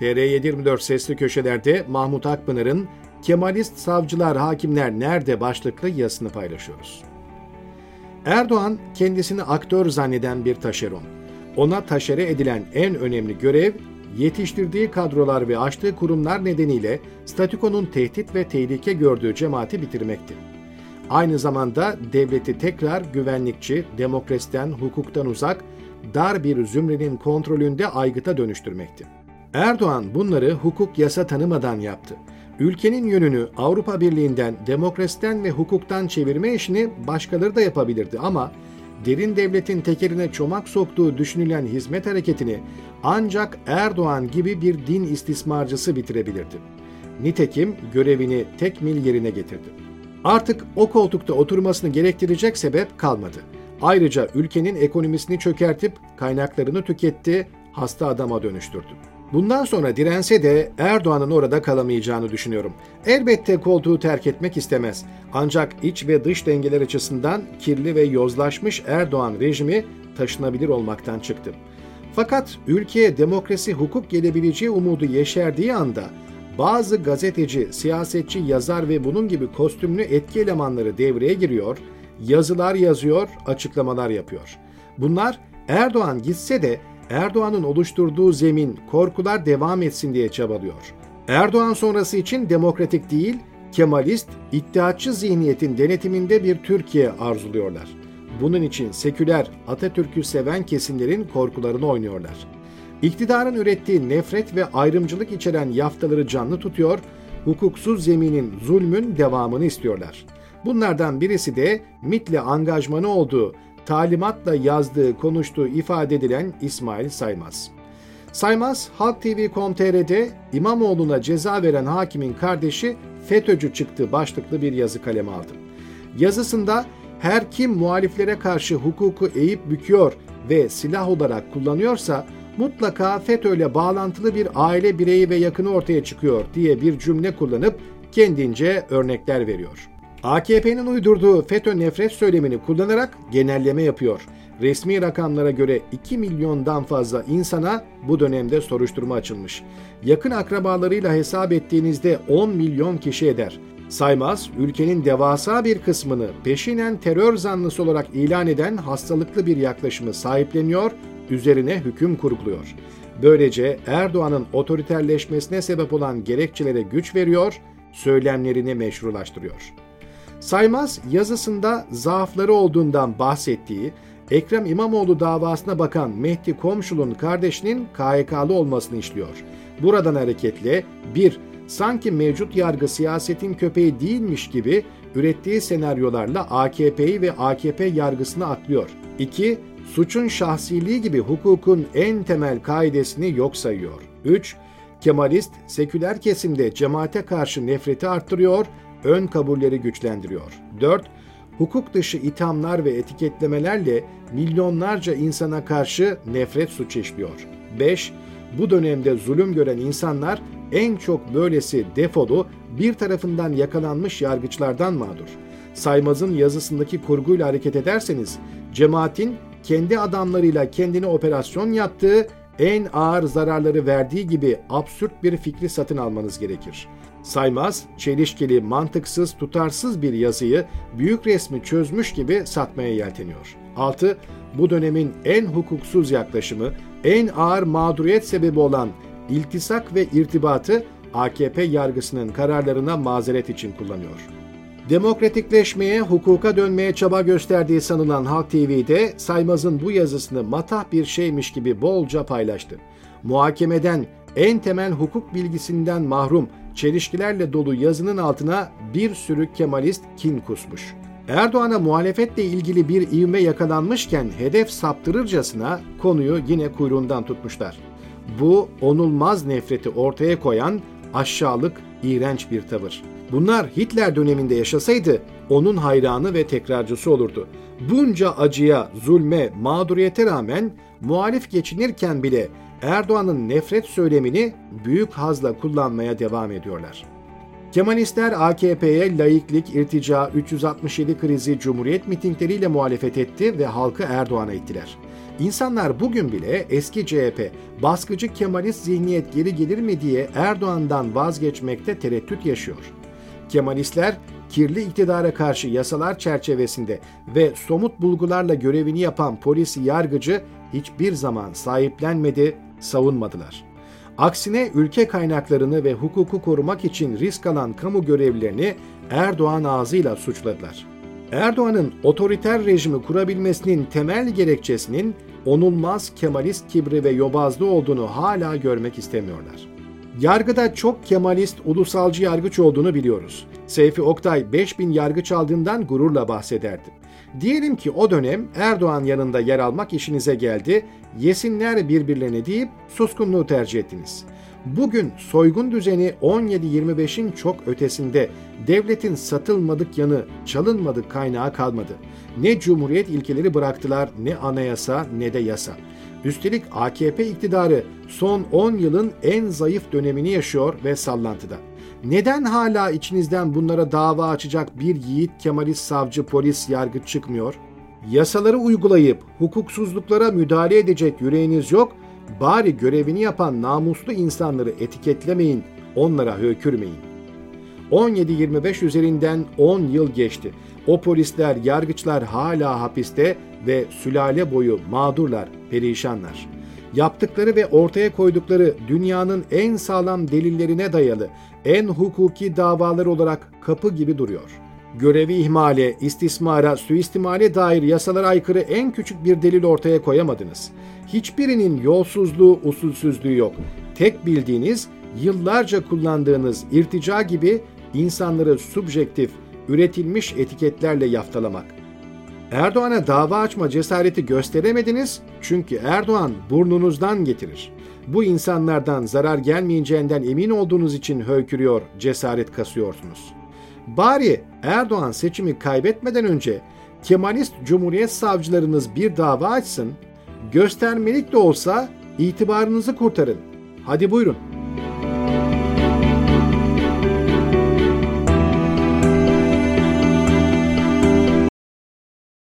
TR724 sesli köşelerde Mahmut Akpınar'ın Kemalist Savcılar Hakimler Nerede başlıklı yazısını paylaşıyoruz. Erdoğan kendisini aktör zanneden bir taşeron. Ona taşere edilen en önemli görev yetiştirdiği kadrolar ve açtığı kurumlar nedeniyle statükonun tehdit ve tehlike gördüğü cemaati bitirmekti. Aynı zamanda devleti tekrar güvenlikçi, demokrasiden, hukuktan uzak, dar bir zümrenin kontrolünde aygıta dönüştürmekti. Erdoğan bunları hukuk yasa tanımadan yaptı. Ülkenin yönünü Avrupa Birliği'nden, demokrasiden ve hukuktan çevirme işini başkaları da yapabilirdi ama derin devletin tekerine çomak soktuğu düşünülen hizmet hareketini ancak Erdoğan gibi bir din istismarcısı bitirebilirdi. Nitekim görevini tek mil yerine getirdi. Artık o koltukta oturmasını gerektirecek sebep kalmadı. Ayrıca ülkenin ekonomisini çökertip kaynaklarını tüketti, hasta adama dönüştürdü. Bundan sonra dirense de Erdoğan'ın orada kalamayacağını düşünüyorum. Elbette koltuğu terk etmek istemez. Ancak iç ve dış dengeler açısından kirli ve yozlaşmış Erdoğan rejimi taşınabilir olmaktan çıktı. Fakat ülkeye demokrasi, hukuk gelebileceği umudu yeşerdiği anda bazı gazeteci, siyasetçi, yazar ve bunun gibi kostümlü etki elemanları devreye giriyor, yazılar yazıyor, açıklamalar yapıyor. Bunlar Erdoğan gitse de Erdoğan'ın oluşturduğu zemin, korkular devam etsin diye çabalıyor. Erdoğan sonrası için demokratik değil, Kemalist, iddiatçı zihniyetin denetiminde bir Türkiye arzuluyorlar. Bunun için seküler, Atatürk'ü seven kesimlerin korkularını oynuyorlar. İktidarın ürettiği nefret ve ayrımcılık içeren yaftaları canlı tutuyor, hukuksuz zeminin, zulmün devamını istiyorlar. Bunlardan birisi de MIT'le angajmanı olduğu talimatla yazdığı, konuştuğu ifade edilen İsmail Saymaz. Saymaz, Halk TV.com.tr'de İmamoğlu'na ceza veren hakimin kardeşi FETÖ'cü çıktı başlıklı bir yazı kaleme aldı. Yazısında her kim muhaliflere karşı hukuku eğip büküyor ve silah olarak kullanıyorsa mutlaka FETÖ'yle bağlantılı bir aile bireyi ve yakını ortaya çıkıyor diye bir cümle kullanıp kendince örnekler veriyor. AKP'nin uydurduğu FETÖ nefret söylemini kullanarak genelleme yapıyor. Resmi rakamlara göre 2 milyondan fazla insana bu dönemde soruşturma açılmış. Yakın akrabalarıyla hesap ettiğinizde 10 milyon kişi eder. Saymaz, ülkenin devasa bir kısmını peşinen terör zanlısı olarak ilan eden hastalıklı bir yaklaşımı sahipleniyor, üzerine hüküm kurguluyor. Böylece Erdoğan'ın otoriterleşmesine sebep olan gerekçelere güç veriyor, söylemlerini meşrulaştırıyor. Saymaz yazısında zaafları olduğundan bahsettiği Ekrem İmamoğlu davasına bakan Mehdi Komşul'un kardeşinin KHK'lı olmasını işliyor. Buradan hareketle bir Sanki mevcut yargı siyasetin köpeği değilmiş gibi ürettiği senaryolarla AKP'yi ve AKP yargısını atlıyor. 2. Suçun şahsiliği gibi hukukun en temel kaidesini yok sayıyor. 3. Kemalist, seküler kesimde cemaate karşı nefreti arttırıyor ön kabulleri güçlendiriyor. 4. Hukuk dışı ithamlar ve etiketlemelerle milyonlarca insana karşı nefret suçu işliyor. 5. Bu dönemde zulüm gören insanlar en çok böylesi defolu bir tarafından yakalanmış yargıçlardan mağdur. Saymaz'ın yazısındaki kurguyla hareket ederseniz cemaatin kendi adamlarıyla kendine operasyon yaptığı en ağır zararları verdiği gibi absürt bir fikri satın almanız gerekir. Saymaz, çelişkili, mantıksız, tutarsız bir yazıyı büyük resmi çözmüş gibi satmaya yelteniyor. 6. Bu dönemin en hukuksuz yaklaşımı, en ağır mağduriyet sebebi olan iltisak ve irtibatı AKP yargısının kararlarına mazeret için kullanıyor. Demokratikleşmeye, hukuka dönmeye çaba gösterdiği sanılan Halk TV'de Saymaz'ın bu yazısını matah bir şeymiş gibi bolca paylaştı. Muhakemeden en temel hukuk bilgisinden mahrum, çelişkilerle dolu yazının altına bir sürü Kemalist kin kusmuş. Erdoğan'a muhalefetle ilgili bir ivme yakalanmışken hedef saptırırcasına konuyu yine kuyruğundan tutmuşlar. Bu onulmaz nefreti ortaya koyan aşağılık, iğrenç bir tavır. Bunlar Hitler döneminde yaşasaydı onun hayranı ve tekrarcısı olurdu. Bunca acıya, zulme, mağduriyete rağmen muhalif geçinirken bile Erdoğan'ın nefret söylemini büyük hazla kullanmaya devam ediyorlar. Kemalistler AKP'ye laiklik, irtica, 367 krizi, cumhuriyet mitingleriyle muhalefet etti ve halkı Erdoğan'a ittiler. İnsanlar bugün bile eski CHP, baskıcı Kemalist zihniyet geri gelir mi diye Erdoğan'dan vazgeçmekte tereddüt yaşıyor. Kemalistler kirli iktidara karşı yasalar çerçevesinde ve somut bulgularla görevini yapan polisi yargıcı hiçbir zaman sahiplenmedi, savunmadılar. Aksine ülke kaynaklarını ve hukuku korumak için risk alan kamu görevlilerini Erdoğan ağzıyla suçladılar. Erdoğan'ın otoriter rejimi kurabilmesinin temel gerekçesinin onulmaz Kemalist kibri ve yobazlığı olduğunu hala görmek istemiyorlar. Yargıda çok Kemalist, ulusalcı yargıç olduğunu biliyoruz. Seyfi Oktay 5000 yargıç aldığından gururla bahsederdi. Diyelim ki o dönem Erdoğan yanında yer almak işinize geldi, yesinler birbirlerini deyip suskunluğu tercih ettiniz. Bugün soygun düzeni 17-25'in çok ötesinde devletin satılmadık yanı, çalınmadık kaynağı kalmadı. Ne cumhuriyet ilkeleri bıraktılar, ne anayasa ne de yasa. Üstelik AKP iktidarı son 10 yılın en zayıf dönemini yaşıyor ve sallantıda. Neden hala içinizden bunlara dava açacak bir yiğit Kemalist savcı polis yargıç çıkmıyor? Yasaları uygulayıp hukuksuzluklara müdahale edecek yüreğiniz yok, bari görevini yapan namuslu insanları etiketlemeyin, onlara hökürmeyin. 17-25 üzerinden 10 yıl geçti. O polisler, yargıçlar hala hapiste ve sülale boyu mağdurlar, perişanlar. Yaptıkları ve ortaya koydukları dünyanın en sağlam delillerine dayalı, en hukuki davalar olarak kapı gibi duruyor. Görevi ihmale, istismara, suistimale dair yasalara aykırı en küçük bir delil ortaya koyamadınız. Hiçbirinin yolsuzluğu, usulsüzlüğü yok. Tek bildiğiniz, yıllarca kullandığınız irtica gibi insanları subjektif, üretilmiş etiketlerle yaftalamak. Erdoğan'a dava açma cesareti gösteremediniz çünkü Erdoğan burnunuzdan getirir. Bu insanlardan zarar gelmeyeceğinden emin olduğunuz için höykürüyor, cesaret kasıyorsunuz. Bari Erdoğan seçimi kaybetmeden önce Kemalist Cumhuriyet savcılarınız bir dava açsın, göstermelik de olsa itibarınızı kurtarın. Hadi buyurun.